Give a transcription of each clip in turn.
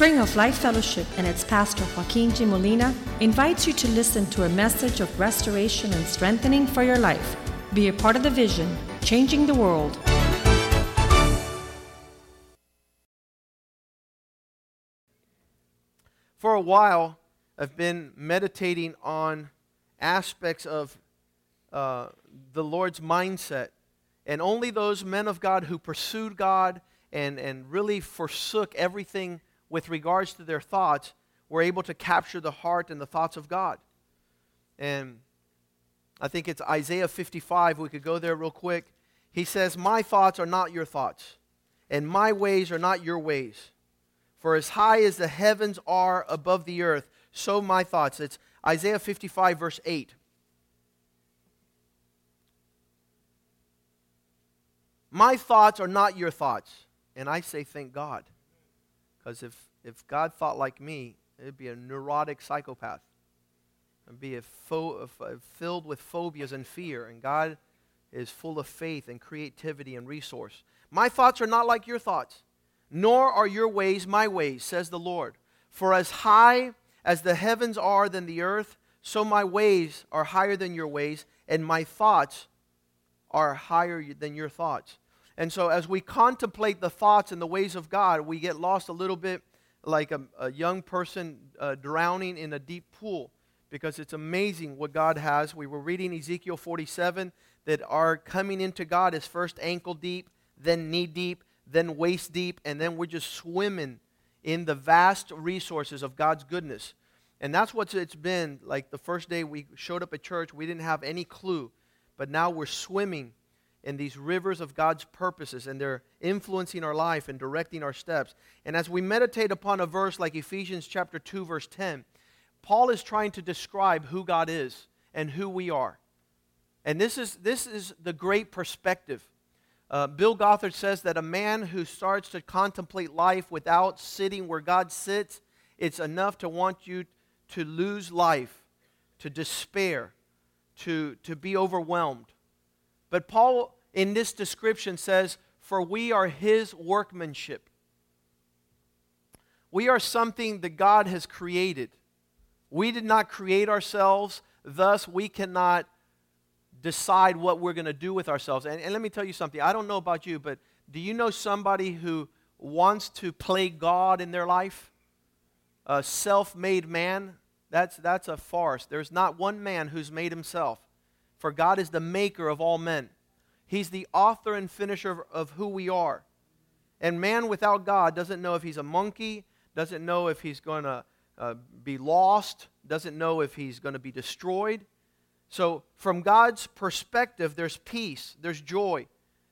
Spring of Life Fellowship and its pastor Joaquin G. Molina invites you to listen to a message of restoration and strengthening for your life. Be a part of the vision, changing the world. For a while, I've been meditating on aspects of uh, the Lord's mindset. And only those men of God who pursued God and, and really forsook everything with regards to their thoughts were able to capture the heart and the thoughts of God. And I think it's Isaiah 55. We could go there real quick. He says, My thoughts are not your thoughts, and my ways are not your ways. For as high as the heavens are above the earth, so my thoughts. It's Isaiah 55, verse 8. My thoughts are not your thoughts. And I say, thank God. Because if, if God thought like me, it'd be a neurotic psychopath. It'd be a a filled with phobias and fear. And God is full of faith and creativity and resource. My thoughts are not like your thoughts, nor are your ways my ways, says the Lord. For as high as the heavens are than the earth, so my ways are higher than your ways, and my thoughts are higher than your thoughts. And so, as we contemplate the thoughts and the ways of God, we get lost a little bit like a, a young person uh, drowning in a deep pool because it's amazing what God has. We were reading Ezekiel 47 that our coming into God is first ankle deep, then knee deep, then waist deep, and then we're just swimming in the vast resources of God's goodness. And that's what it's been like the first day we showed up at church, we didn't have any clue. But now we're swimming in these rivers of God's purposes, and they're influencing our life and directing our steps. And as we meditate upon a verse like Ephesians chapter 2, verse 10, Paul is trying to describe who God is and who we are. And this is, this is the great perspective. Uh, Bill Gothard says that a man who starts to contemplate life without sitting where God sits, it's enough to want you to lose life, to despair, to, to be overwhelmed. But Paul, in this description, says, For we are his workmanship. We are something that God has created. We did not create ourselves, thus, we cannot decide what we're going to do with ourselves. And, and, let me tell you something. I don't know about you, but do you know somebody who wants to play God in their life? A self made man? That's, that's a farce. There's not one man who's made himself. For God is the maker of all men. He's the author and finisher of, of who we are. And man without God doesn't know if he's a monkey, doesn't know if he's going to uh, be lost, doesn't know if he's going to be destroyed. So, from God's perspective, there's peace, there's joy,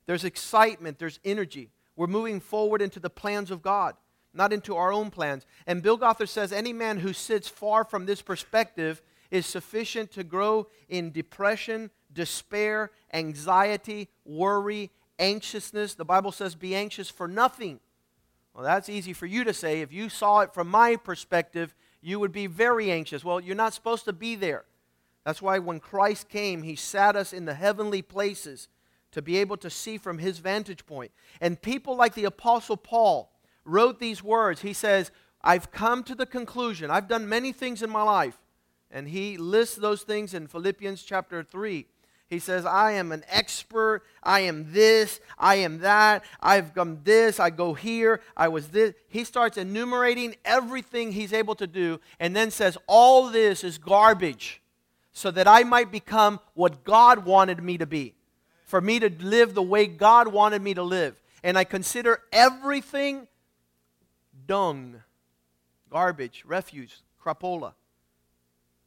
there's excitement, there's energy. We're moving forward into the plans of God, not into our own plans. And Bill Gothard says any man who sits far from this perspective is sufficient to grow in depression, despair, anxiety, worry, anxiousness. The Bible says, be anxious for nothing. Well, that's easy for you to say. If you saw it from my perspective, you would be very anxious. Well, you're not supposed to be there. That's why when Christ came, he sat us in the heavenly places to be able to see from his vantage point. And people like the Apostle Paul wrote these words. He says, I've come to the conclusion, I've done many things in my life. And he lists those things in Philippians chapter 3. He says, I am an expert. I am this. I am that. I've come this. I go here. I was this. He starts enumerating everything he's able to do and then says, All this is garbage so that I might become what God wanted me to be, for me to live the way God wanted me to live. And I consider everything dung, garbage, refuse, crapola.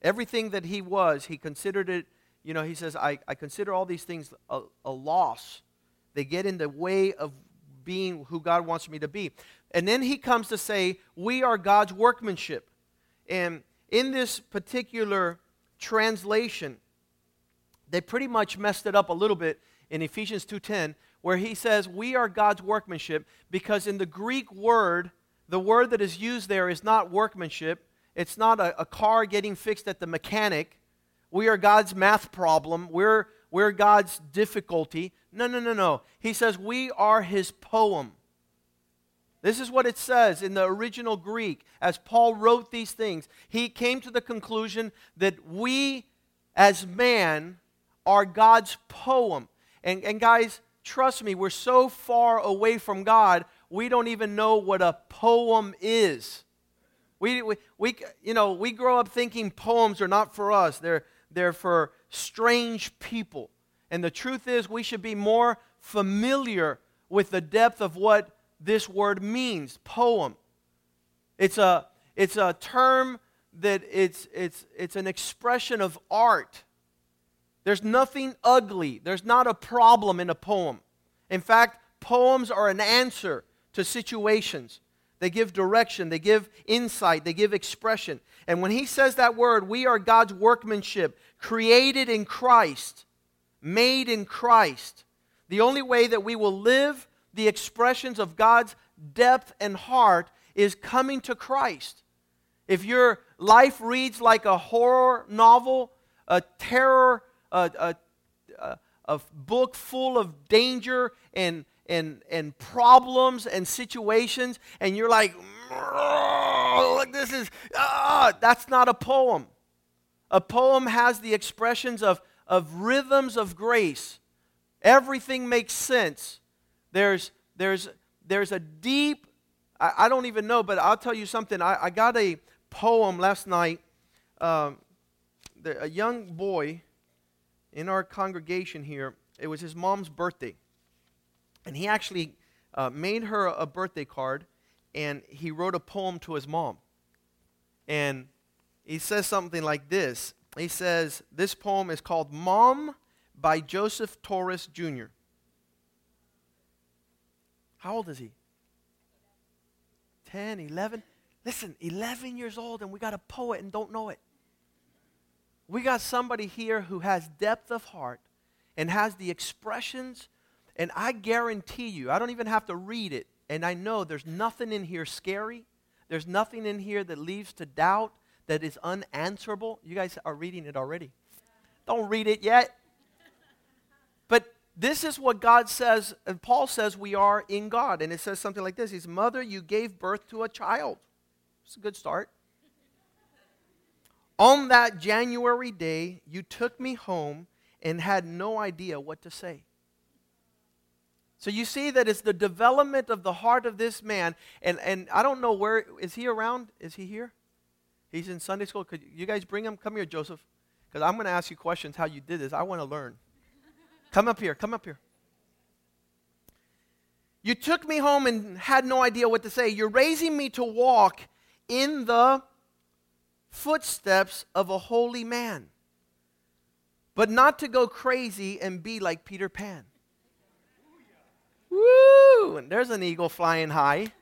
Everything that he was, he considered it, you know, he says, I, I consider all these things a, a loss. They get in the way of being who God wants me to be. And then he comes to say, We are God's workmanship. And in this particular translation, they pretty much messed it up a little bit in Ephesians 2:10 where he says we are God's workmanship because in the Greek word the word that is used there is not workmanship it's not a, a car getting fixed at the mechanic. We are God's math problem. We're, we're God's difficulty. No, no, no, no. He says we are his poem. This is what it says in the original Greek as Paul wrote these things. He came to the conclusion that we, as man, are God's poem. And, and guys, trust me, we're so far away from God, we don't even know what a poem is. We, we, we, you know, we grow up thinking poems are not for us, they're, they're for strange people. And the truth is, we should be more familiar with the depth of what this word means poem. It's a, it's a term that it's, it's, it's an expression of art. There's nothing ugly, there's not a problem in a poem. In fact, poems are an answer to situations. They give direction, they give insight, they give expression. And when he says that word, we are God's workmanship, created in Christ, made in Christ. The only way that we will live the expressions of God's depth and heart is coming to Christ. If your life reads like a horror novel, a terror, a, a, a, a book full of danger and, and, and problems and situations, and you're like, look, this is, ah, that's not a poem. A poem has the expressions of, of rhythms of grace. Everything makes sense. There's, there's, there's a deep, I, I don't even know, but I'll tell you something. I, I got a poem last night. Um, the, a young boy in our congregation here, it was his mom's birthday. And he actually uh, made her a birthday card and he wrote a poem to his mom. And he says something like this He says, This poem is called Mom by Joseph Torres Jr. How old is he? 10, 11? Listen, 11 years old, and we got a poet and don't know it. We got somebody here who has depth of heart and has the expressions, and I guarantee you, I don't even have to read it, and I know there's nothing in here scary. There's nothing in here that leads to doubt, that is unanswerable. You guys are reading it already. Don't read it yet. But this is what God says, and Paul says we are in God. And it says something like this His mother, you gave birth to a child. It's a good start. On that January day, you took me home and had no idea what to say. So you see that it's the development of the heart of this man. And, and I don't know where, is he around? Is he here? He's in Sunday school. Could you guys bring him? Come here, Joseph. Because I'm going to ask you questions how you did this. I want to learn. Come up here. Come up here. You took me home and had no idea what to say. You're raising me to walk in the footsteps of a holy man, but not to go crazy and be like Peter Pan. Woo! And there's an eagle flying high.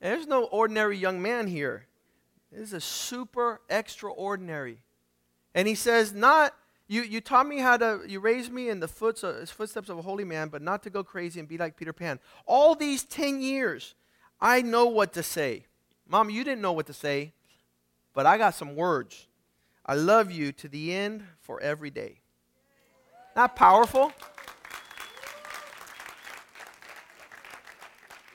There's no ordinary young man here. This is a super extraordinary. And he says, not you, you taught me how to, you raised me in the uh, footsteps of a holy man, but not to go crazy and be like Peter Pan. All these 10 years, I know what to say. Mom, you didn't know what to say, but I got some words. I love you to the end for every day. Not powerful?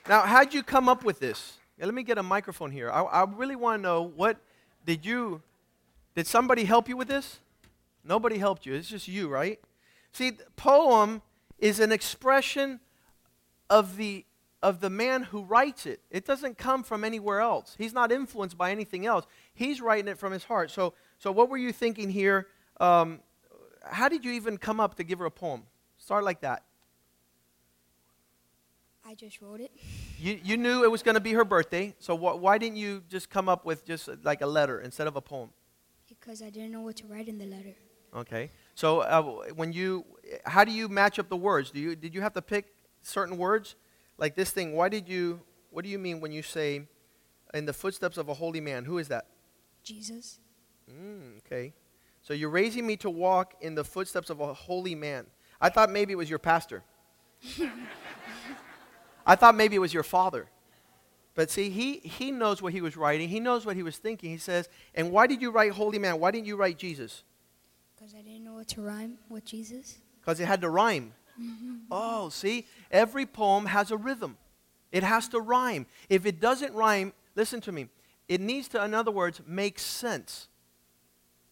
Now, how'd you come up with this? let me get a microphone here. I, I really want to know what did you, did somebody help you with this? Nobody helped you. It's just you, right? See, poem is an expression of the of the man who writes it. It doesn't come from anywhere else. He's not influenced by anything else. He's writing it from his heart. So, so what were you thinking here? Um, how did you even come up to give her a poem? Start like that. I just wrote it. You, you knew it was going to be her birthday, so wh- why didn't you just come up with just like a letter instead of a poem? Because I didn't know what to write in the letter. Okay. So uh, when you, how do you match up the words? Do you did you have to pick certain words, like this thing? Why did you? What do you mean when you say, "In the footsteps of a holy man"? Who is that? Jesus. Mm, okay. So you're raising me to walk in the footsteps of a holy man. I thought maybe it was your pastor. I thought maybe it was your father. But see, he, he knows what he was writing. He knows what he was thinking. He says, And why did you write holy man? Why didn't you write Jesus? Because I didn't know what to rhyme with Jesus. Because it had to rhyme. Mm-hmm. Oh, see? Every poem has a rhythm. It has to rhyme. If it doesn't rhyme, listen to me, it needs to, in other words, make sense.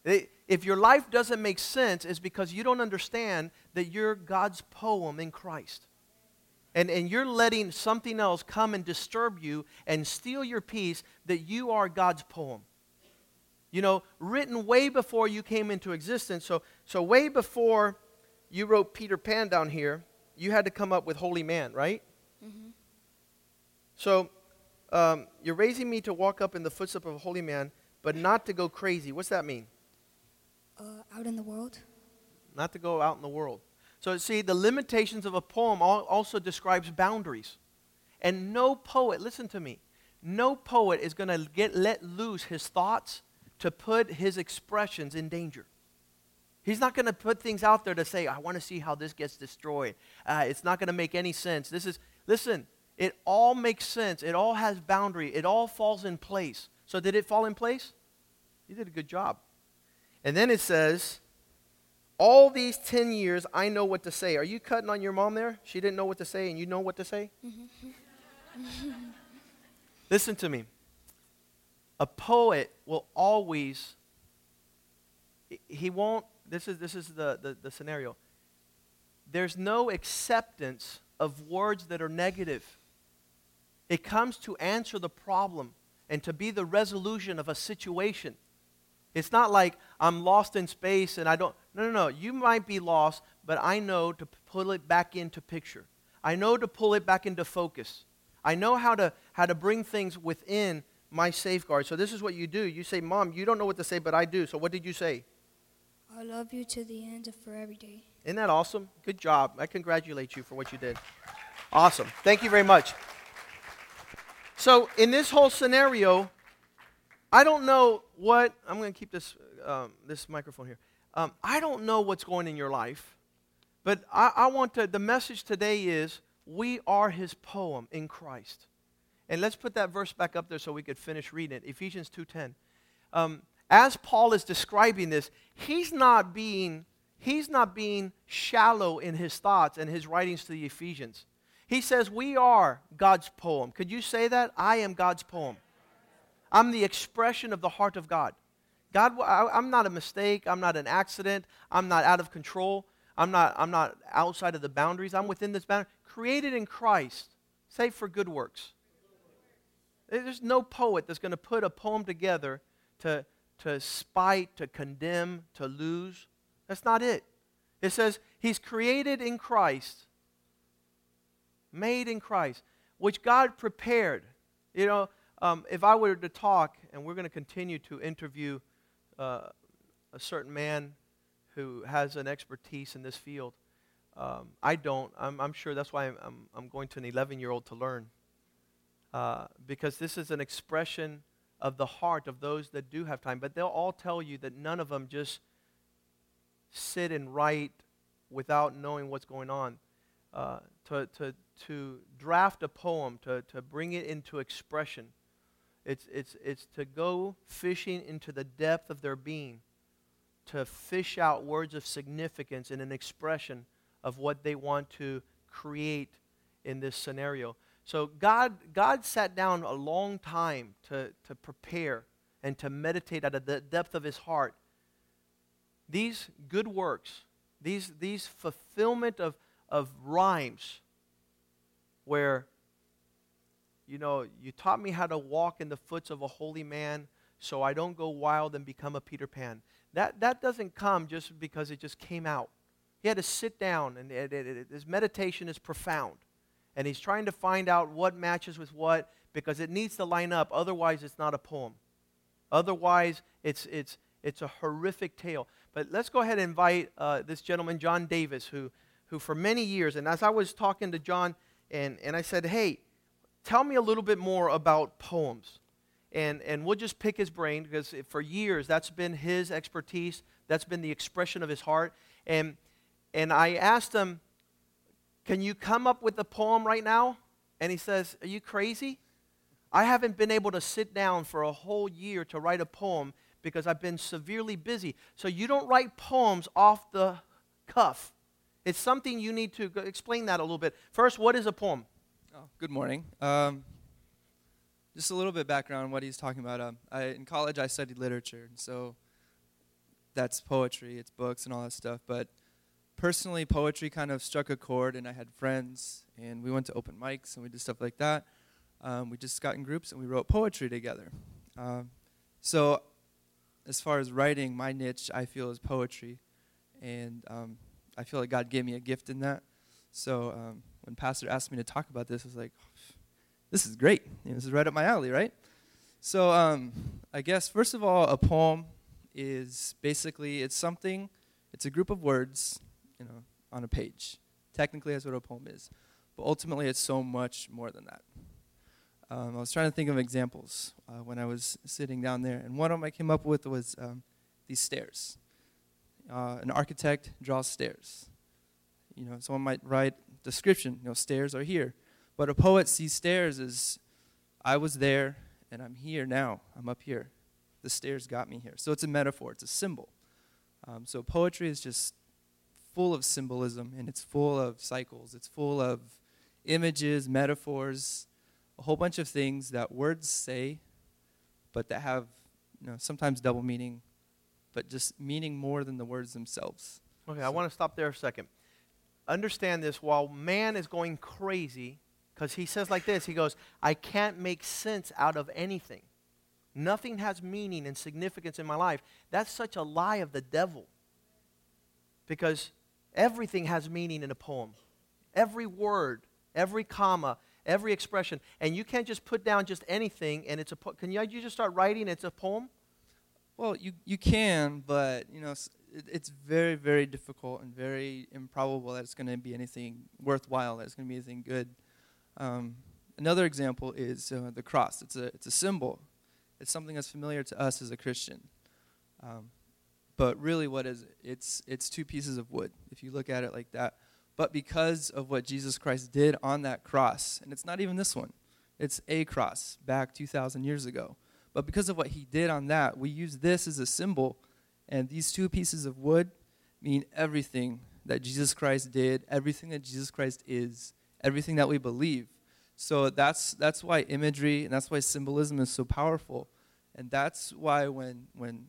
It- if your life doesn't make sense, it's because you don't understand that you're God's poem in Christ. And, and you're letting something else come and disturb you and steal your peace that you are God's poem. You know, written way before you came into existence. So, so way before you wrote Peter Pan down here, you had to come up with Holy Man, right? So um, you're raising me to walk up in the footsteps of a holy man, but not to go crazy. What's that mean? Uh, out in the world. Not to go out in the world. So see, the limitations of a poem also describes boundaries. And no poet, listen to me, no poet is going to get let loose his thoughts to put his expressions in danger. He's not going to put things out there to say, I want to see how this gets destroyed. Uh, it's not going to make any sense. This is, listen, it all makes sense. It all has boundary. It all falls in place. So did it fall in place? You did a good job. And then it says, all these 10 years, I know what to say. Are you cutting on your mom there? She didn't know what to say, and you know what to say? Listen to me. A poet will always, he won't, this is, this is the, the, the scenario. There's no acceptance of words that are negative. It comes to answer the problem and to be the resolution of a situation. It's not like I'm lost in space and I don't. No, no, no. You might be lost, but I know to pull it back into picture. I know to pull it back into focus. I know how to, how to bring things within my safeguard. So this is what you do. You say, Mom, you don't know what to say, but I do. So what did you say? I love you to the end of forever day. Isn't that awesome? Good job. I congratulate you for what you did. Awesome. Thank you very much. So, in this whole scenario, I don't know what, I'm going to keep this, um, this microphone here. Um, I don't know what's going in your life, but I, I want to, the message today is we are his poem in Christ. And let's put that verse back up there so we could finish reading it. Ephesians 2.10. Um, as Paul is describing this, he's not being he's not being shallow in his thoughts and his writings to the Ephesians. He says, We are God's poem. Could you say that? I am God's poem. I'm the expression of the heart of God. God, I, I'm not a mistake. I'm not an accident. I'm not out of control. I'm not, I'm not outside of the boundaries. I'm within this boundary. Created in Christ, saved for good works. There's no poet that's going to put a poem together to, to spite, to condemn, to lose. That's not it. It says he's created in Christ, made in Christ, which God prepared. You know, um, if I were to talk, and we're going to continue to interview uh, a certain man who has an expertise in this field, um, I don't. I'm, I'm, sure that's why I'm, I'm, I'm going to an 11 year old to learn. Uh, because this is an expression of the heart of those that do have time. But they'll all tell you that none of them just sit and write without knowing what's going on. Uh, to, to, to draft a poem, to, to bring it into expression, it's, it's, it's to go fishing into the depth of their being, to fish out words of significance in an expression of what they want to create in this scenario. So God, God sat down a long time to, to prepare and to meditate out of the depth of his heart. These good works, these, these fulfillment of, of rhymes, where, you know, you taught me how to walk in the foots of a holy man so I don't go wild and become a Peter Pan. That, that doesn't come just because it just came out. He had to sit down, and it, it, it, his meditation is profound and he's trying to find out what matches with what because it needs to line up otherwise it's not a poem otherwise it's it's it's a horrific tale but let's go ahead and invite uh, this gentleman john davis who who for many years and as i was talking to john and and i said hey tell me a little bit more about poems and and we'll just pick his brain because for years that's been his expertise that's been the expression of his heart and and i asked him can you come up with a poem right now? And he says, Are you crazy? I haven't been able to sit down for a whole year to write a poem because I've been severely busy. So you don't write poems off the cuff. It's something you need to explain that a little bit. First, what is a poem? Good morning. Um, just a little bit background on what he's talking about. Um, I, in college, I studied literature, so that's poetry, it's books and all that stuff. But personally, poetry kind of struck a chord, and I had friends, and we went to open mics and we did stuff like that. Um, we just got in groups and we wrote poetry together. Um, so, as far as writing, my niche I feel is poetry, and um, I feel like God gave me a gift in that. So um, when Pastor asked me to talk about this, I was like, this is great. You know, this is right up my alley, right? So um, I guess first of all, a poem is basically it's something. It's a group of words, you know, on a page. Technically, that's what a poem is, but ultimately, it's so much more than that. Um, I was trying to think of examples uh, when I was sitting down there, and one of them I came up with was um, these stairs. Uh, an architect draws stairs. You know, someone might write description, you know, stairs are here. But a poet sees stairs as I was there and I'm here now. I'm up here. The stairs got me here. So it's a metaphor, it's a symbol. Um, so poetry is just full of symbolism and it's full of cycles, it's full of images, metaphors, a whole bunch of things that words say, but that have you know, sometimes double meaning, but just meaning more than the words themselves. Okay, I want to stop there a second understand this while man is going crazy, because he says like this He goes, I can't make sense out of anything. Nothing has meaning and significance in my life. That's such a lie of the devil. Because everything has meaning in a poem. Every word, every comma, every expression. And you can't just put down just anything and it's a po- Can you, you just start writing it's a poem? Well, you, you can, but, you know, it, it's very, very difficult and very improbable that it's going to be anything worthwhile, that it's going to be anything good. Um, another example is uh, the cross. It's a, it's a symbol. It's something that's familiar to us as a Christian. Um, but really, what is it? It's, it's two pieces of wood, if you look at it like that. But because of what Jesus Christ did on that cross, and it's not even this one, it's a cross back 2,000 years ago. But because of what he did on that, we use this as a symbol and these two pieces of wood mean everything that Jesus Christ did, everything that Jesus Christ is, everything that we believe. So that's, that's why imagery and that's why symbolism is so powerful. And that's why when, when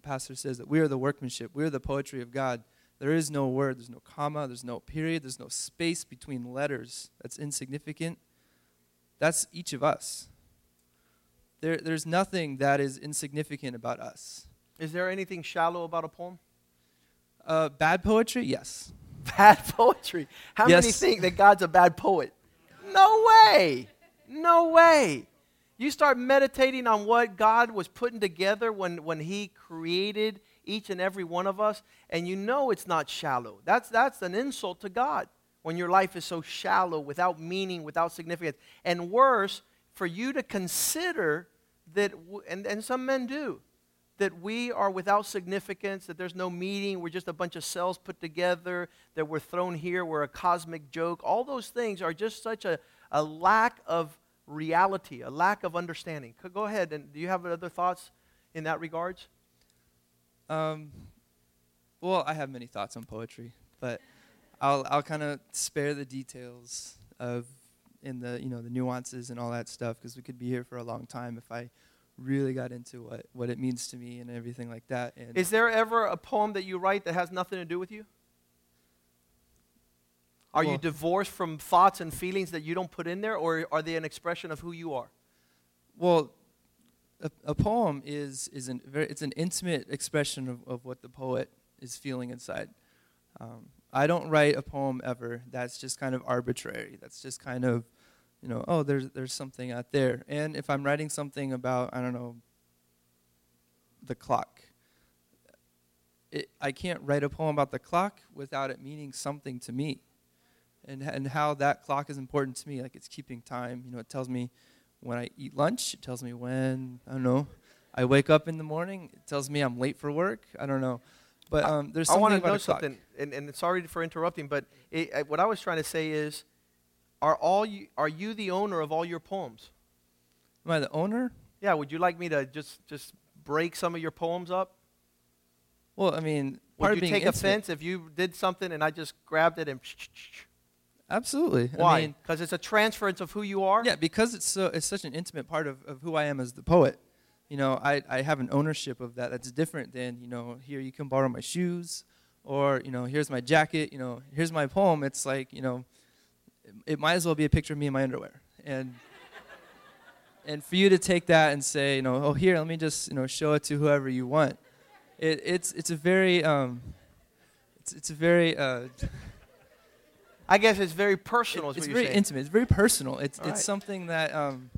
pastor says that we are the workmanship, we are the poetry of God, there is no word, there's no comma, there's no period, there's no space between letters that's insignificant. That's each of us. There, there's nothing that is insignificant about us. Is there anything shallow about a poem? Uh, bad poetry, yes. Bad poetry. How yes. many think that God's a bad poet? No way. No way. You start meditating on what God was putting together when, when He created each and every one of us, and you know it's not shallow. That's, that's an insult to God when your life is so shallow, without meaning, without significance. And worse, for you to consider that, and, and some men do, that we are without significance, that there's no meaning, we're just a bunch of cells put together, that we're thrown here, we're a cosmic joke. All those things are just such a, a lack of reality, a lack of understanding. Go ahead, and do you have other thoughts in that regards? Um, well, I have many thoughts on poetry, but I'll, I'll kind of spare the details of in the you know the nuances and all that stuff because we could be here for a long time if I really got into what, what it means to me and everything like that. And Is there ever a poem that you write that has nothing to do with you? Are well, you divorced from thoughts and feelings that you don't put in there, or are they an expression of who you are? Well, a, a poem is, is an, very, it's an intimate expression of, of what the poet is feeling inside. Um, I don't write a poem ever that's just kind of arbitrary. That's just kind of you know, oh, there's there's something out there. And if I'm writing something about, I don't know, the clock, it, I can't write a poem about the clock without it meaning something to me, and and how that clock is important to me. Like it's keeping time. You know, it tells me when I eat lunch. It tells me when I don't know. I wake up in the morning. It tells me I'm late for work. I don't know. But um, there's something I want to know something, and, and sorry for interrupting, but it, what I was trying to say is are, all you, are you the owner of all your poems? Am I the owner? Yeah, would you like me to just, just break some of your poems up? Well, I mean, would you take intimate, offense if you did something and I just grabbed it and? Absolutely. I Why? mean, Because it's a transference of who you are? Yeah, because it's so it's such an intimate part of, of who I am as the poet. You know, I, I have an ownership of that that's different than, you know, here you can borrow my shoes or, you know, here's my jacket, you know, here's my poem. It's like, you know, it, might as well be a picture of me in my underwear. And and for you to take that and say, you know, oh here, let me just, you know, show it to whoever you want. It, it's it's a very um it's it's a very uh, I guess it's very personal. is it's what you're very saying. intimate. It's very personal. It's All it's right. something that um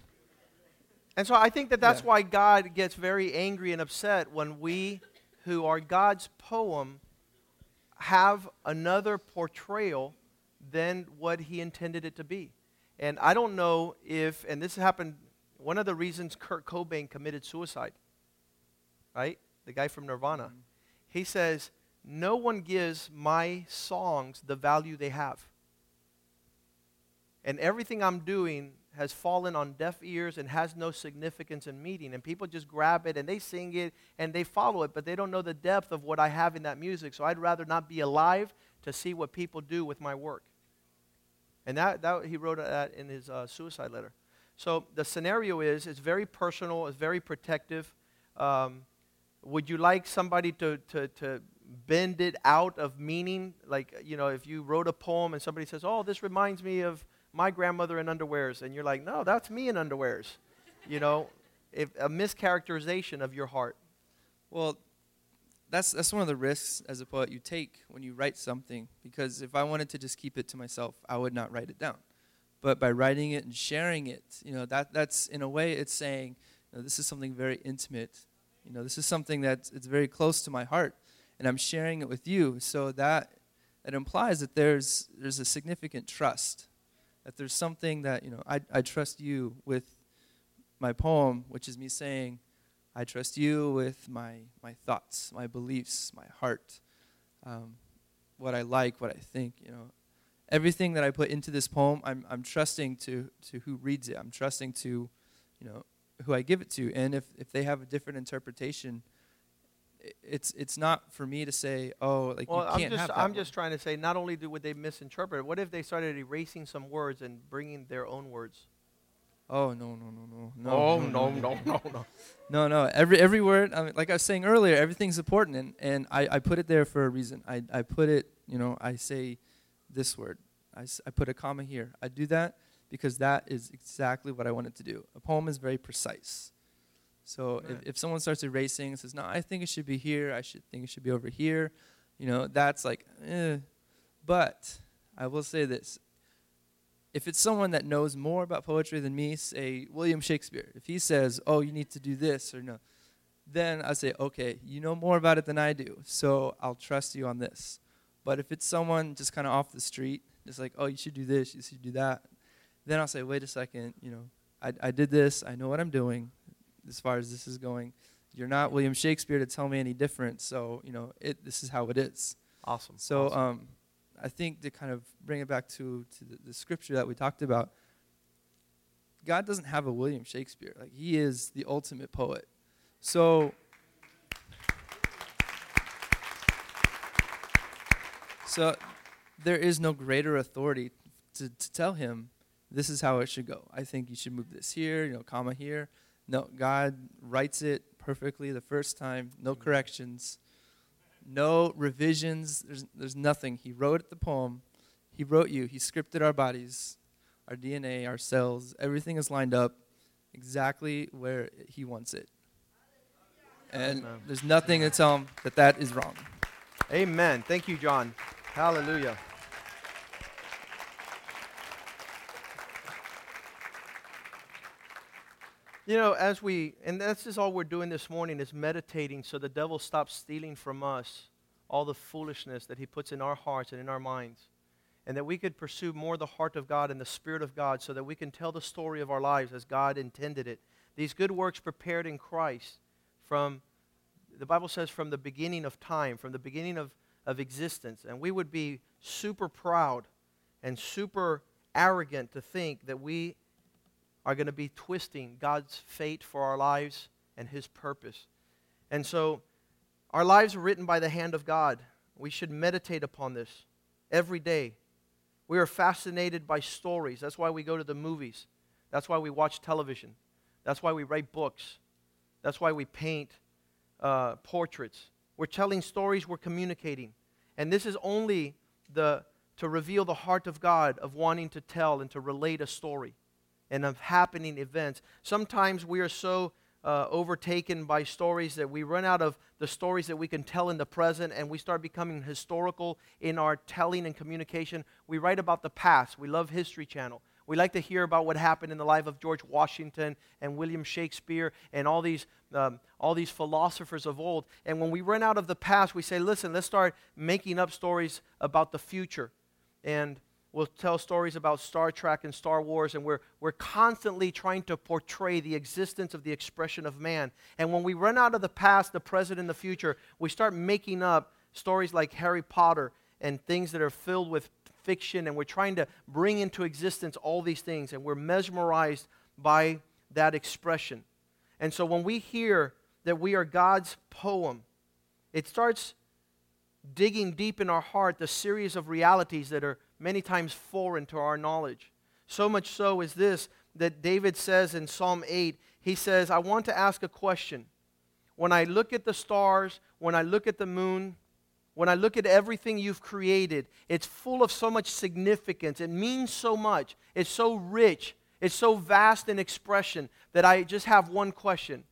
And so I think that that's Yeah. why God gets very angry and upset when we, who are God's poem, have another portrayal than what He intended it to be. And I don't know if, and this happened, one of the reasons Kurt Cobain committed suicide, right? The guy from Nirvana. Mm-hmm. He says, No one gives my songs the value they have. And everything I'm doing has fallen on deaf ears and has no significance and meaning. And people just grab it and they sing it and they follow it, but they don't know the depth of what I have in that music. So I'd rather not be alive to see what people do with my work. And that, that he wrote that in his uh, suicide letter. So the scenario is it's very personal, it's very protective. Um, would you like somebody to, to, to bend it out of meaning? Like, you know, if you wrote a poem and somebody says, oh, this reminds me of my grandmother in underwears, and you're like, no, that's me in underwears. You know, if a mischaracterization of your heart. Well, that's that's one of the risks as a poet you take when you write something. Because if I wanted to just keep it to myself, I would not write it down. But by writing it and sharing it, you know, that that's in a way it's saying, you know, this is something very intimate. You know, this is something that it's very close to my heart, and I'm sharing it with you. So that that implies that there's there's a significant trust, that there's something that you know I I trust you with my poem, which is me saying. I trust you with my, my thoughts, my beliefs, my heart, um, what I like, what I think. You know, everything that I put into this poem, I'm, I'm trusting to, to who reads it. I'm trusting to, you know, who I give it to. And if, if they have a different interpretation, it's it's not for me to say, oh, like Well, you I'm can't just, have that I'm one. just trying to say, not only do, would they misinterpret it, what if they started erasing some words and bringing their own words? Oh no no no no no oh, no no, no, no, no. No. Every every word. I mean, like I was saying earlier, everything's important, and, and I, I put it there for a reason. I, I put it. You know, I say this word. I, I put a comma here. I do that because that is exactly what I wanted to do. A poem is very precise. So Right. if, if someone starts erasing and says, "No, I think it should be here. I should think it should be over here," you know, that's like, eh. But I will say this: if it's someone that knows more about poetry than me, say William Shakespeare, if he says, "Oh, you need to do this," or no, then I say, "Okay, you know more about it than I do, so I'll trust you on this." But if it's someone just kind of off the street, just like, "Oh, you should do this, you should do that," then I'll say, "Wait a second, you know, I, I did this. I know what I'm doing, as far as this is going. You're not William Shakespeare to tell me any different. So you know, it this is how it is." Awesome. So awesome. um, I think to kind of bring it back to, to the, the scripture that we talked about, God doesn't have a William Shakespeare. Like he is the ultimate poet. So So there is no greater authority to, to tell him this is how it should go. I think you should move this here, you know, comma here. No, God writes it perfectly the first time, no corrections no revisions. There's, there's nothing. He wrote the poem. He wrote you. He scripted our bodies, our DNA, our cells. Everything is lined up exactly where he wants it. And Amen. there's nothing to tell him that that is wrong. Amen. Thank you, John. Hallelujah. You know, as we, and this is all we're doing this morning, is meditating so the devil stops stealing from us all the foolishness that he puts in our hearts and in our minds. And that we could pursue more the heart of God and the Spirit of God so that we can tell the story of our lives as God intended it. These good works prepared in Christ from, the Bible says, from the beginning of time, from the beginning of, of existence. And we would be super proud and super arrogant to think that we are going to be twisting God's fate for our lives and His purpose. And so, our lives are written by the hand of God. We should meditate upon this every day. We are fascinated by stories. That's why we go to the movies. That's why we watch television. That's why we write books. That's why we paint uh, portraits. We're telling stories, we're communicating. And this is only the, to reveal the heart of God of wanting to tell and to relate a story and of happening events. Sometimes we are so uh, overtaken by stories that we run out of the stories that we can tell in the present and we start becoming historical in our telling and communication. We write about the past. We love History Channel. We like to hear about what happened in the life of George Washington and William Shakespeare and all these, um, all these philosophers of old. And when we run out of the past, we say, listen, let's start making up stories about the future. And we'll tell stories about Star Trek and Star Wars, and we're, we're constantly trying to portray the existence of the expression of man. And when we run out of the past, the present, and the future, we start making up stories like Harry Potter and things that are filled with fiction, and we're trying to bring into existence all these things, and we're mesmerized by that expression. And so when we hear that we are God's poem, it starts digging deep in our heart the series of realities that are many times foreign to our knowledge. So much so is this that David says in Psalm 8, he says, I want to ask a question. When I look at the stars, when I look at the moon, when I look at everything you've created, it's full of so much significance. It means so much. It's so rich. It's so vast in expression that I just have one question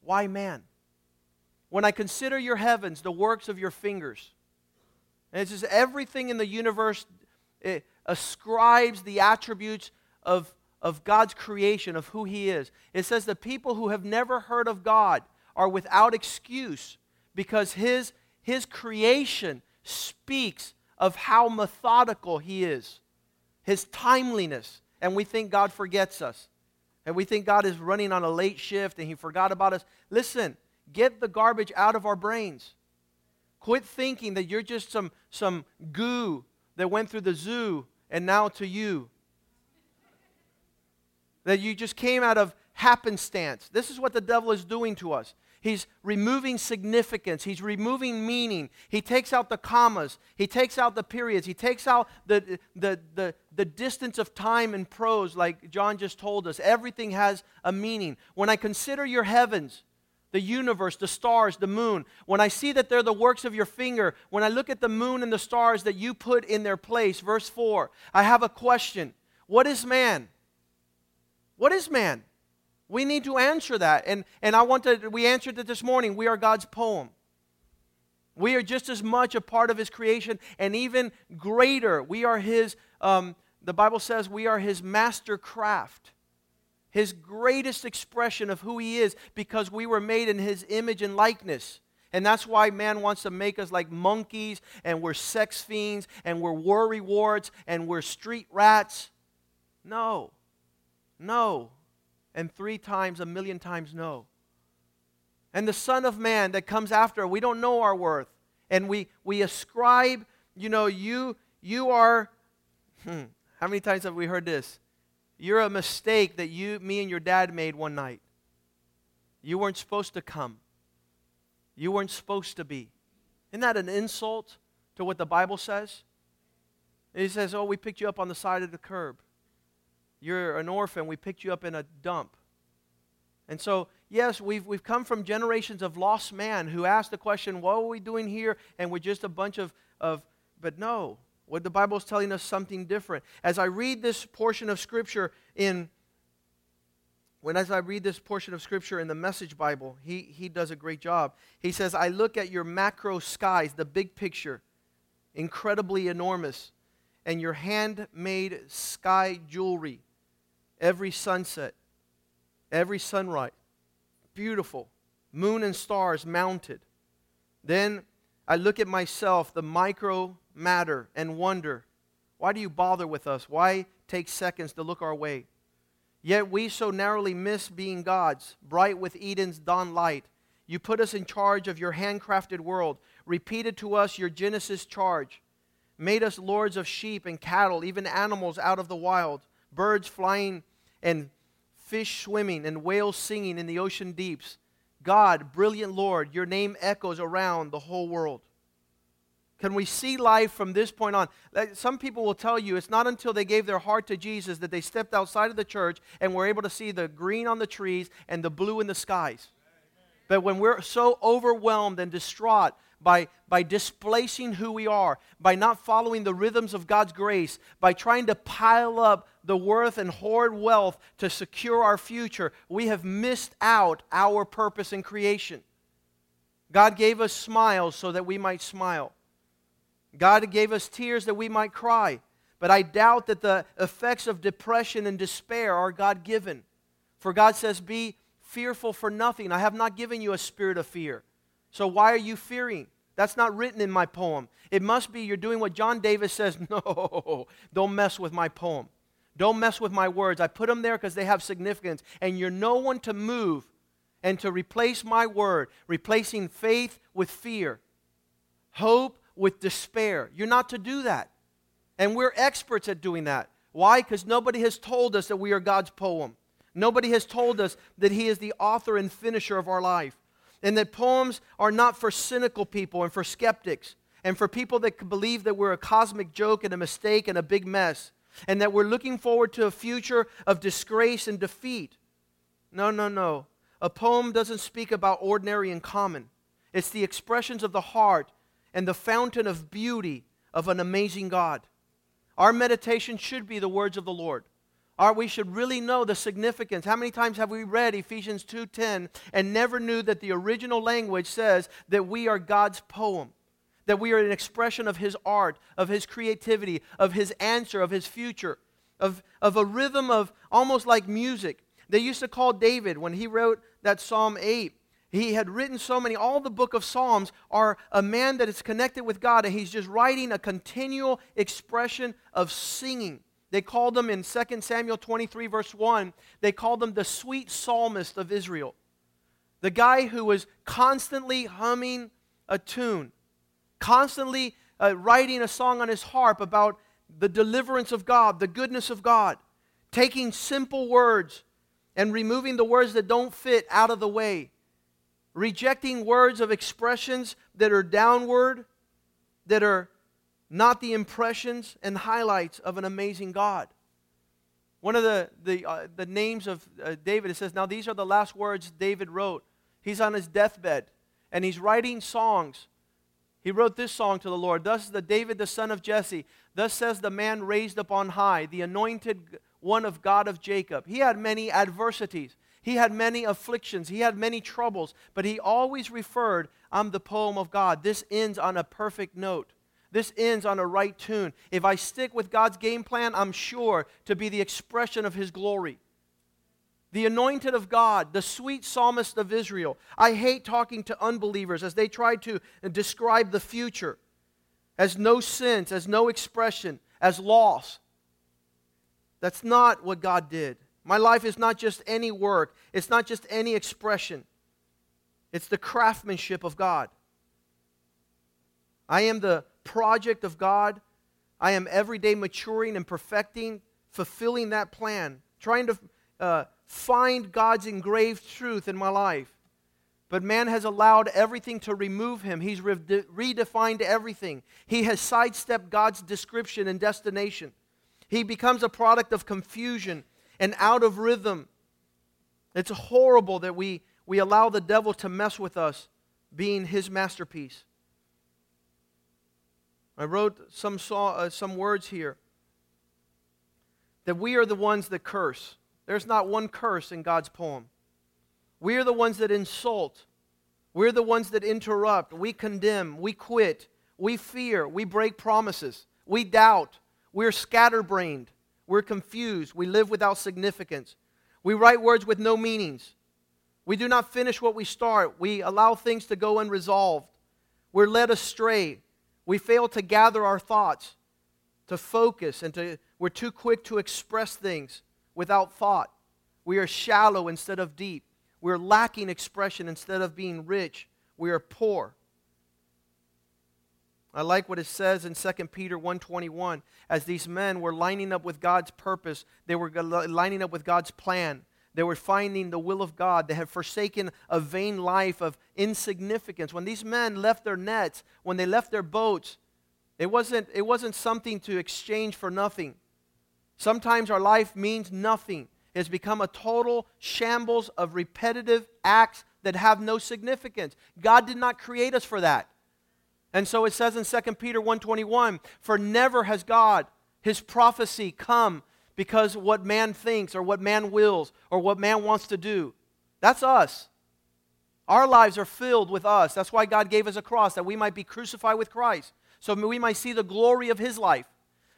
Why man? When I consider your heavens, the works of your fingers, and it's just everything in the universe it ascribes the attributes of, of God's creation, of who He is. It says the people who have never heard of God are without excuse because His, his creation speaks of how methodical He is, His timeliness. And we think God forgets us. And we think God is running on a late shift and He forgot about us. Listen, get the garbage out of our brains. Quit thinking that you're just some, some goo that went through the zoo and now to you. That you just came out of happenstance. This is what the devil is doing to us. He's removing significance. He's removing meaning. He takes out the commas. He takes out the periods. He takes out the, the, the, the distance of time and prose, like John just told us. Everything has a meaning. When I consider your heavens, the universe, the stars, the moon, when I see that they're the works of your finger, when I look at the moon and the stars that you put in their place, verse 4, I have a question. What is man? What is man? We need to answer that. And, and I want to, we answered it this morning. We are God's poem. We are just as much a part of His creation and even greater. We are His, um, the Bible says we are His master craft his greatest expression of who he is because we were made in his image and likeness. And that's why man wants to make us like monkeys and we're sex fiends and we're worry warts and we're street rats. No. No. And three times, a million times, no. And the Son of Man that comes after, we don't know our worth. And we, we ascribe, you know, you, you are, hmm, how many times have we heard this? You're a mistake that you, me and your dad made one night. You weren't supposed to come. You weren't supposed to be. Isn't that an insult to what the Bible says? he says, Oh, we picked you up on the side of the curb. You're an orphan. We picked you up in a dump. And so, yes, we've, we've come from generations of lost man who asked the question, What are we doing here? And we're just a bunch of, of but no, what the Bible is telling us something different. As I read this portion of Scripture in when as I read this portion of scripture in the message Bible, he, he does a great job. He says, I look at your macro skies, the big picture, incredibly enormous, and your handmade sky jewelry, every sunset, every sunrise, beautiful, moon and stars mounted. Then I look at myself, the micro matter and wonder. Why do you bother with us? Why take seconds to look our way? Yet we so narrowly miss being God's, bright with Eden's dawn light. You put us in charge of your handcrafted world, repeated to us your Genesis charge, made us lords of sheep and cattle, even animals out of the wild, birds flying and fish swimming and whales singing in the ocean deeps. God, brilliant Lord, your name echoes around the whole world. Can we see life from this point on? Some people will tell you it's not until they gave their heart to Jesus that they stepped outside of the church and were able to see the green on the trees and the blue in the skies. But when we're so overwhelmed and distraught by, by displacing who we are, by not following the rhythms of God's grace, by trying to pile up the worth and hoard wealth to secure our future, we have missed out our purpose in creation. God gave us smiles so that we might smile. God gave us tears that we might cry. But I doubt that the effects of depression and despair are God given. For God says, Be fearful for nothing. I have not given you a spirit of fear. So why are you fearing? That's not written in my poem. It must be you're doing what John Davis says no, don't mess with my poem. Don't mess with my words. I put them there because they have significance. And you're no one to move and to replace my word, replacing faith with fear, hope with despair. You're not to do that. And we're experts at doing that. Why? Because nobody has told us that we are God's poem. Nobody has told us that He is the author and finisher of our life. And that poems are not for cynical people and for skeptics and for people that believe that we're a cosmic joke and a mistake and a big mess and that we're looking forward to a future of disgrace and defeat. No, no, no. A poem doesn't speak about ordinary and common, it's the expressions of the heart and the fountain of beauty of an amazing God. Our meditation should be the words of the Lord. Our, we should really know the significance. How many times have we read Ephesians 2:10 and never knew that the original language says that we are God's poem, that we are an expression of his art, of his creativity, of his answer, of his future, of, of a rhythm of almost like music. They used to call David when he wrote that Psalm 8 he had written so many. All the book of Psalms are a man that is connected with God, and he's just writing a continual expression of singing. They called him in 2 Samuel 23, verse 1, they called him the sweet psalmist of Israel. The guy who was constantly humming a tune, constantly uh, writing a song on his harp about the deliverance of God, the goodness of God, taking simple words and removing the words that don't fit out of the way rejecting words of expressions that are downward, that are not the impressions and highlights of an amazing God. One of the, the, uh, the names of uh, David, it says, Now these are the last words David wrote. He's on his deathbed and he's writing songs. He wrote this song to the Lord Thus the David, the son of Jesse, thus says the man raised up on high, the anointed one of God of Jacob. He had many adversities. He had many afflictions, he had many troubles, but he always referred, I'm the poem of God. This ends on a perfect note. This ends on a right tune. If I stick with God's game plan, I'm sure to be the expression of his glory. The anointed of God, the sweet psalmist of Israel. I hate talking to unbelievers as they try to describe the future as no sense, as no expression, as loss. That's not what God did. My life is not just any work, it's not just any expression, it's the craftsmanship of God. I am the project of God. I am every day maturing and perfecting, fulfilling that plan, trying to uh, find God's engraved truth in my life. But man has allowed everything to remove him. He's re- redefined everything. He has sidestepped God's description and destination. He becomes a product of confusion and out of rhythm. It's horrible that we, we allow the devil to mess with us being his masterpiece. I wrote some, saw, uh, some words here that we are the ones that curse. There's not one curse in God's poem. We are the ones that insult. We're the ones that interrupt. We condemn. We quit. We fear. We break promises. We doubt. We're scatterbrained. We're confused. We live without significance. We write words with no meanings. We do not finish what we start. We allow things to go unresolved. We're led astray. We fail to gather our thoughts, to focus, and to, we're too quick to express things without thought. We are shallow instead of deep. We're lacking expression instead of being rich. We are poor. I like what it says in 2 Peter 1:21 as these men were lining up with God's purpose, they were lining up with God's plan. They were finding the will of God. They had forsaken a vain life of insignificance. When these men left their nets, when they left their boats, It wasn't, it wasn't something to exchange for nothing. Sometimes our life means nothing. It's become a total shambles of repetitive acts that have no significance. God did not create us for that. And so it says in 2 Peter 1:21, "For never has God his prophecy come because what man thinks or what man wills or what man wants to do. That's us. Our lives are filled with us. That's why God gave us a cross, that we might be crucified with Christ, so we might see the glory of his life.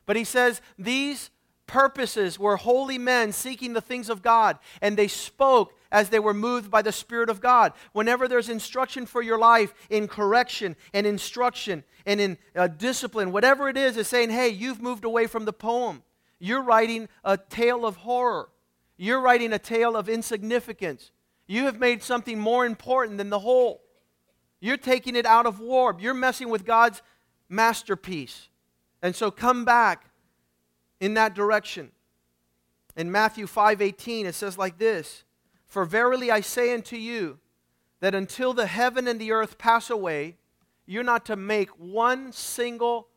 But he says, These purposes were holy men seeking the things of God, and they spoke as they were moved by the Spirit of God. Whenever there's instruction for your life in correction and instruction and in uh, discipline, whatever it is, is saying, hey, you've moved away from the poem. You're writing a tale of horror. You're writing a tale of insignificance. You have made something more important than the whole. You're taking it out of warp. You're messing with God's masterpiece. And so come back in that direction. In Matthew 5:18 it says like this, "For verily I say unto you that until the heaven and the earth pass away, you're not to make one single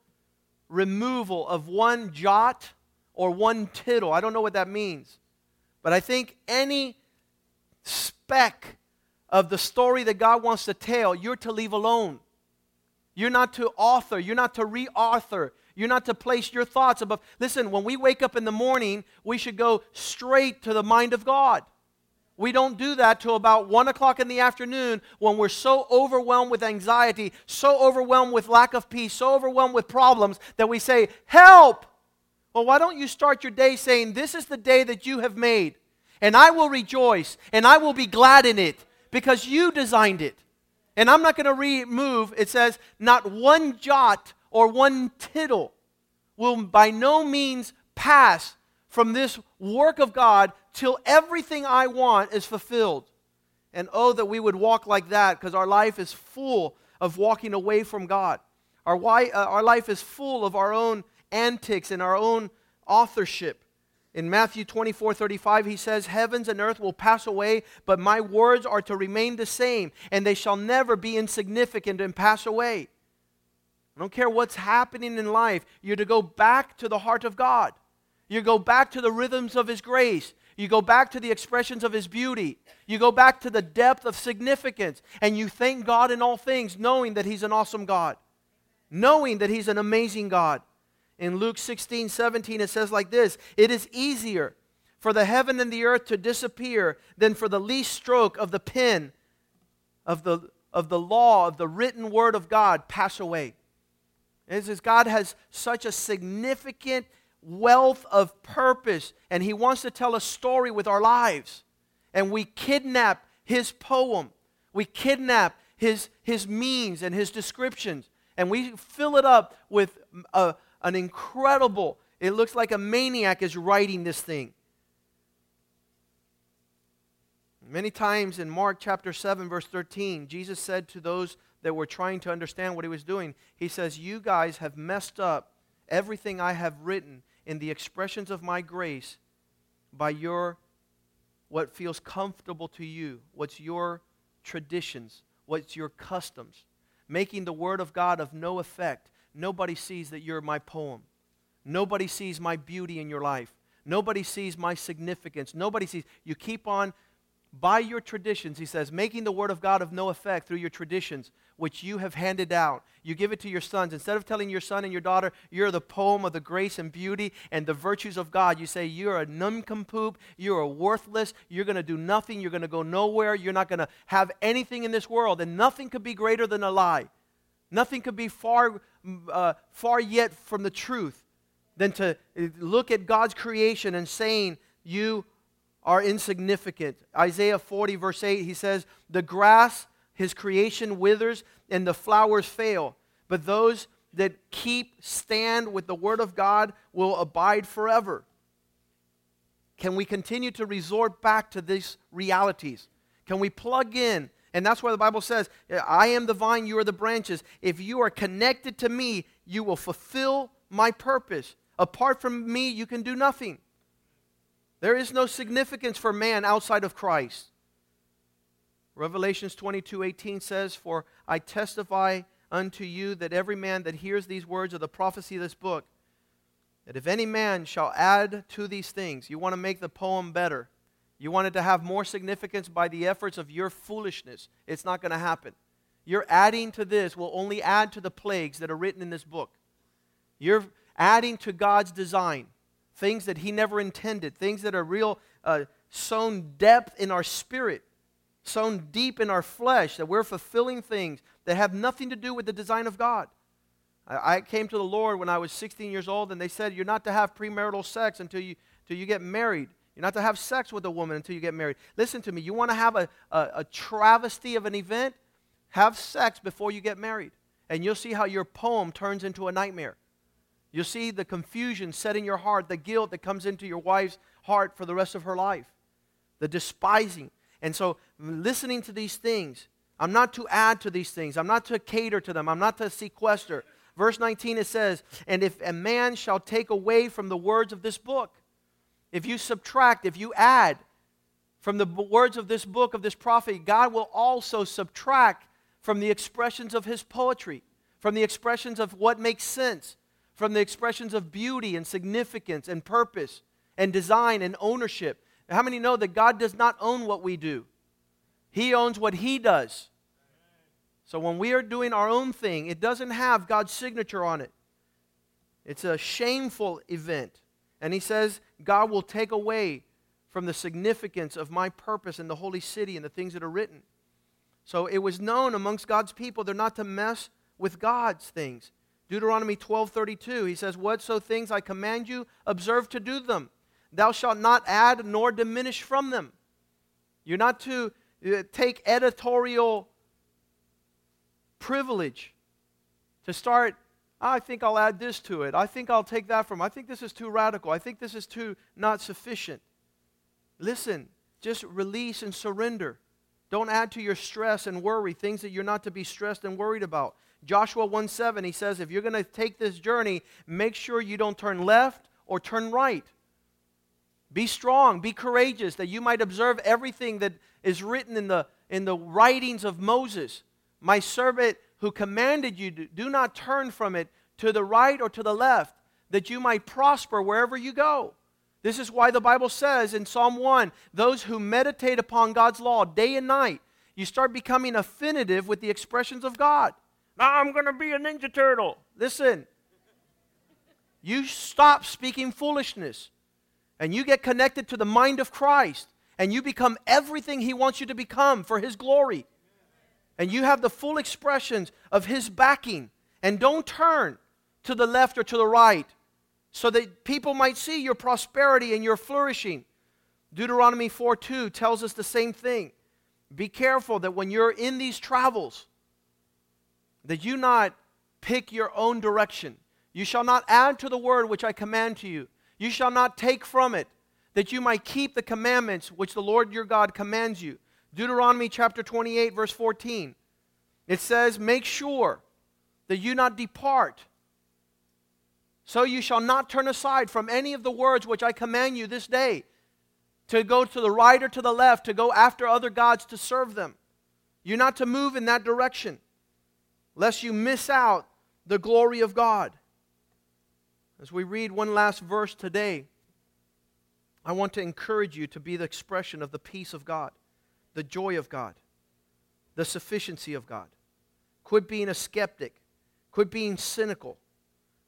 removal of one jot or one tittle. I don't know what that means. But I think any speck of the story that God wants to tell, you're to leave alone. You're not to author, you're not to re author, you're not to place your thoughts above. Listen, when we wake up in the morning, we should go straight to the mind of God. We don't do that till about one o'clock in the afternoon when we're so overwhelmed with anxiety, so overwhelmed with lack of peace, so overwhelmed with problems that we say, Help! Well, why don't you start your day saying, This is the day that you have made, and I will rejoice, and I will be glad in it because you designed it. And I'm not going to remove, it says, not one jot or one tittle will by no means pass from this work of God till everything I want is fulfilled. And oh, that we would walk like that because our life is full of walking away from God. Our, uh, our life is full of our own antics and our own authorship. In Matthew 24 35, he says, Heavens and earth will pass away, but my words are to remain the same, and they shall never be insignificant and pass away. I don't care what's happening in life. You're to go back to the heart of God. You go back to the rhythms of His grace. You go back to the expressions of His beauty. You go back to the depth of significance. And you thank God in all things, knowing that He's an awesome God, knowing that He's an amazing God. In Luke 16, 17, it says like this It is easier for the heaven and the earth to disappear than for the least stroke of the pen of the, of the law, of the written word of God, pass away. It says God has such a significant wealth of purpose, and He wants to tell a story with our lives. And we kidnap His poem, we kidnap His, his means and His descriptions, and we fill it up with a, an incredible, it looks like a maniac is writing this thing. Many times in Mark chapter 7, verse 13, Jesus said to those that were trying to understand what he was doing, He says, You guys have messed up everything I have written in the expressions of my grace by your, what feels comfortable to you, what's your traditions, what's your customs, making the Word of God of no effect. Nobody sees that you're my poem. Nobody sees my beauty in your life. Nobody sees my significance. Nobody sees. You keep on by your traditions, he says, making the word of God of no effect through your traditions, which you have handed out. You give it to your sons. Instead of telling your son and your daughter, you're the poem of the grace and beauty and the virtues of God, you say, you're a nincompoop, you're worthless, you're going to do nothing, you're going to go nowhere, you're not going to have anything in this world, and nothing could be greater than a lie. Nothing could be far, uh, far yet from the truth than to look at God's creation and saying, You are insignificant. Isaiah 40, verse 8, he says, The grass, his creation, withers, and the flowers fail. But those that keep stand with the word of God will abide forever. Can we continue to resort back to these realities? Can we plug in? And that's why the Bible says, I am the vine, you are the branches. If you are connected to me, you will fulfill my purpose. Apart from me, you can do nothing. There is no significance for man outside of Christ. Revelations 22 18 says, For I testify unto you that every man that hears these words of the prophecy of this book, that if any man shall add to these things, you want to make the poem better, you want it to have more significance by the efforts of your foolishness, it's not going to happen. You're adding to this will only add to the plagues that are written in this book. You're adding to God's design things that He never intended, things that are real, uh, sown depth in our spirit, sown deep in our flesh, that we're fulfilling things that have nothing to do with the design of God. I, I came to the Lord when I was 16 years old, and they said, You're not to have premarital sex until you, until you get married. You're not to have sex with a woman until you get married. Listen to me. You want to have a, a, a travesty of an event? Have sex before you get married. And you'll see how your poem turns into a nightmare. You'll see the confusion set in your heart, the guilt that comes into your wife's heart for the rest of her life, the despising. And so, listening to these things, I'm not to add to these things, I'm not to cater to them, I'm not to sequester. Verse 19 it says, And if a man shall take away from the words of this book, if you subtract, if you add from the words of this book, of this prophet, God will also subtract from the expressions of his poetry, from the expressions of what makes sense, from the expressions of beauty and significance and purpose and design and ownership. How many know that God does not own what we do? He owns what He does. So when we are doing our own thing, it doesn't have God's signature on it. It's a shameful event. And He says, God will take away from the significance of my purpose in the holy city and the things that are written. So it was known amongst God's people they're not to mess with God's things. Deuteronomy 12:32 he says whatso things I command you observe to do them. Thou shalt not add nor diminish from them. You're not to uh, take editorial privilege to start oh, I think I'll add this to it. I think I'll take that from I think this is too radical. I think this is too not sufficient. Listen just release and surrender. Don't add to your stress and worry things that you're not to be stressed and worried about. Joshua 1 7, he says, if you're going to take this journey, make sure you don't turn left or turn right. Be strong, be courageous, that you might observe everything that is written in the, in the writings of Moses. My servant who commanded you, do not turn from it to the right or to the left, that you might prosper wherever you go. This is why the Bible says in Psalm 1 those who meditate upon God's law day and night, you start becoming affinitive with the expressions of God. Now I'm going to be a Ninja Turtle. Listen, you stop speaking foolishness and you get connected to the mind of Christ and you become everything He wants you to become for His glory. And you have the full expressions of His backing. And don't turn to the left or to the right so that people might see your prosperity and your flourishing. Deuteronomy 4 2 tells us the same thing. Be careful that when you're in these travels, that you not pick your own direction. You shall not add to the word which I command to you. You shall not take from it, that you might keep the commandments which the Lord your God commands you. Deuteronomy chapter 28, verse 14. It says, Make sure that you not depart so you shall not turn aside from any of the words which I command you this day, to go to the right or to the left, to go after other gods to serve them. You're not to move in that direction, lest you miss out the glory of God. As we read one last verse today, I want to encourage you to be the expression of the peace of God, the joy of God, the sufficiency of God. Quit being a skeptic, quit being cynical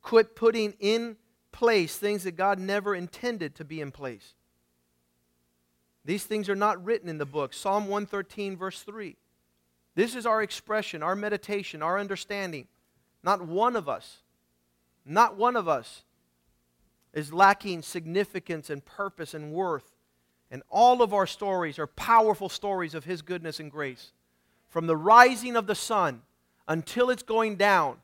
Quit putting in place things that God never intended to be in place. These things are not written in the book. Psalm 113, verse 3. This is our expression, our meditation, our understanding. Not one of us, not one of us is lacking significance and purpose and worth. And all of our stories are powerful stories of His goodness and grace. From the rising of the sun until it's going down,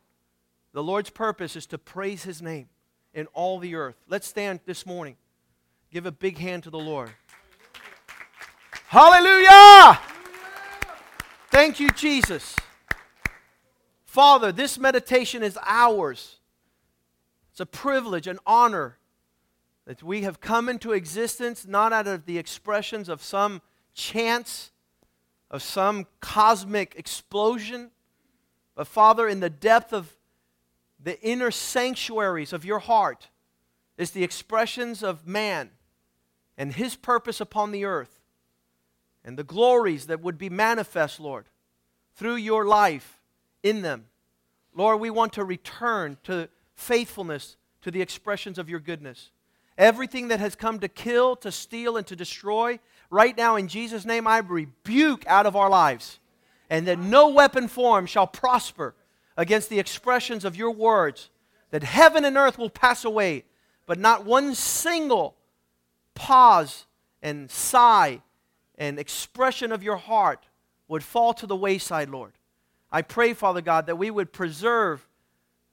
the Lord's purpose is to praise His name in all the earth. Let's stand this morning. Give a big hand to the Lord. Hallelujah! Thank you, Jesus. Father, this meditation is ours. It's a privilege, an honor that we have come into existence not out of the expressions of some chance, of some cosmic explosion, But Father, in the depth of the inner sanctuaries of your heart is the expressions of man and his purpose upon the earth and the glories that would be manifest, Lord, through your life in them. Lord, we want to return to faithfulness to the expressions of your goodness. Everything that has come to kill, to steal, and to destroy, right now in Jesus' name, I rebuke out of our lives. And that no weapon formed shall prosper against the expressions of your words. That heaven and earth will pass away, but not one single pause and sigh and expression of your heart would fall to the wayside, Lord. I pray, Father God, that we would preserve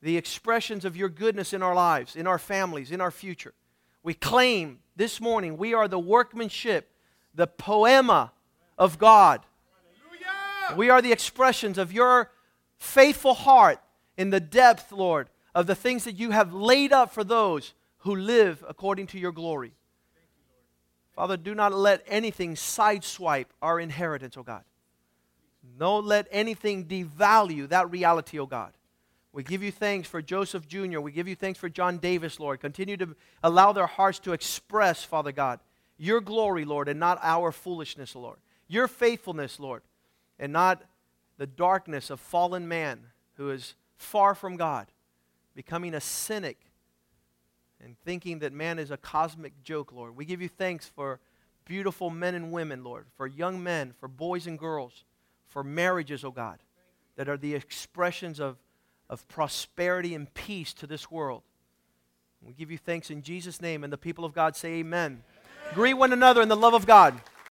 the expressions of your goodness in our lives, in our families, in our future. We claim this morning we are the workmanship, the poema of God. Hallelujah. We are the expressions of your faithful heart in the depth, Lord, of the things that you have laid up for those who live according to your glory. Father, do not let anything sideswipe our inheritance, oh God. Don't let anything devalue that reality, oh God. We give you thanks for Joseph Jr. We give you thanks for John Davis, Lord. Continue to allow their hearts to express, Father God, your glory, Lord, and not our foolishness, Lord. Your faithfulness, Lord, and not the darkness of fallen man who is far from God, becoming a cynic and thinking that man is a cosmic joke, Lord. We give you thanks for beautiful men and women, Lord, for young men, for boys and girls, for marriages, oh God, that are the expressions of of prosperity and peace to this world. We give you thanks in Jesus' name, and the people of God say, Amen. Amen. Greet one another in the love of God.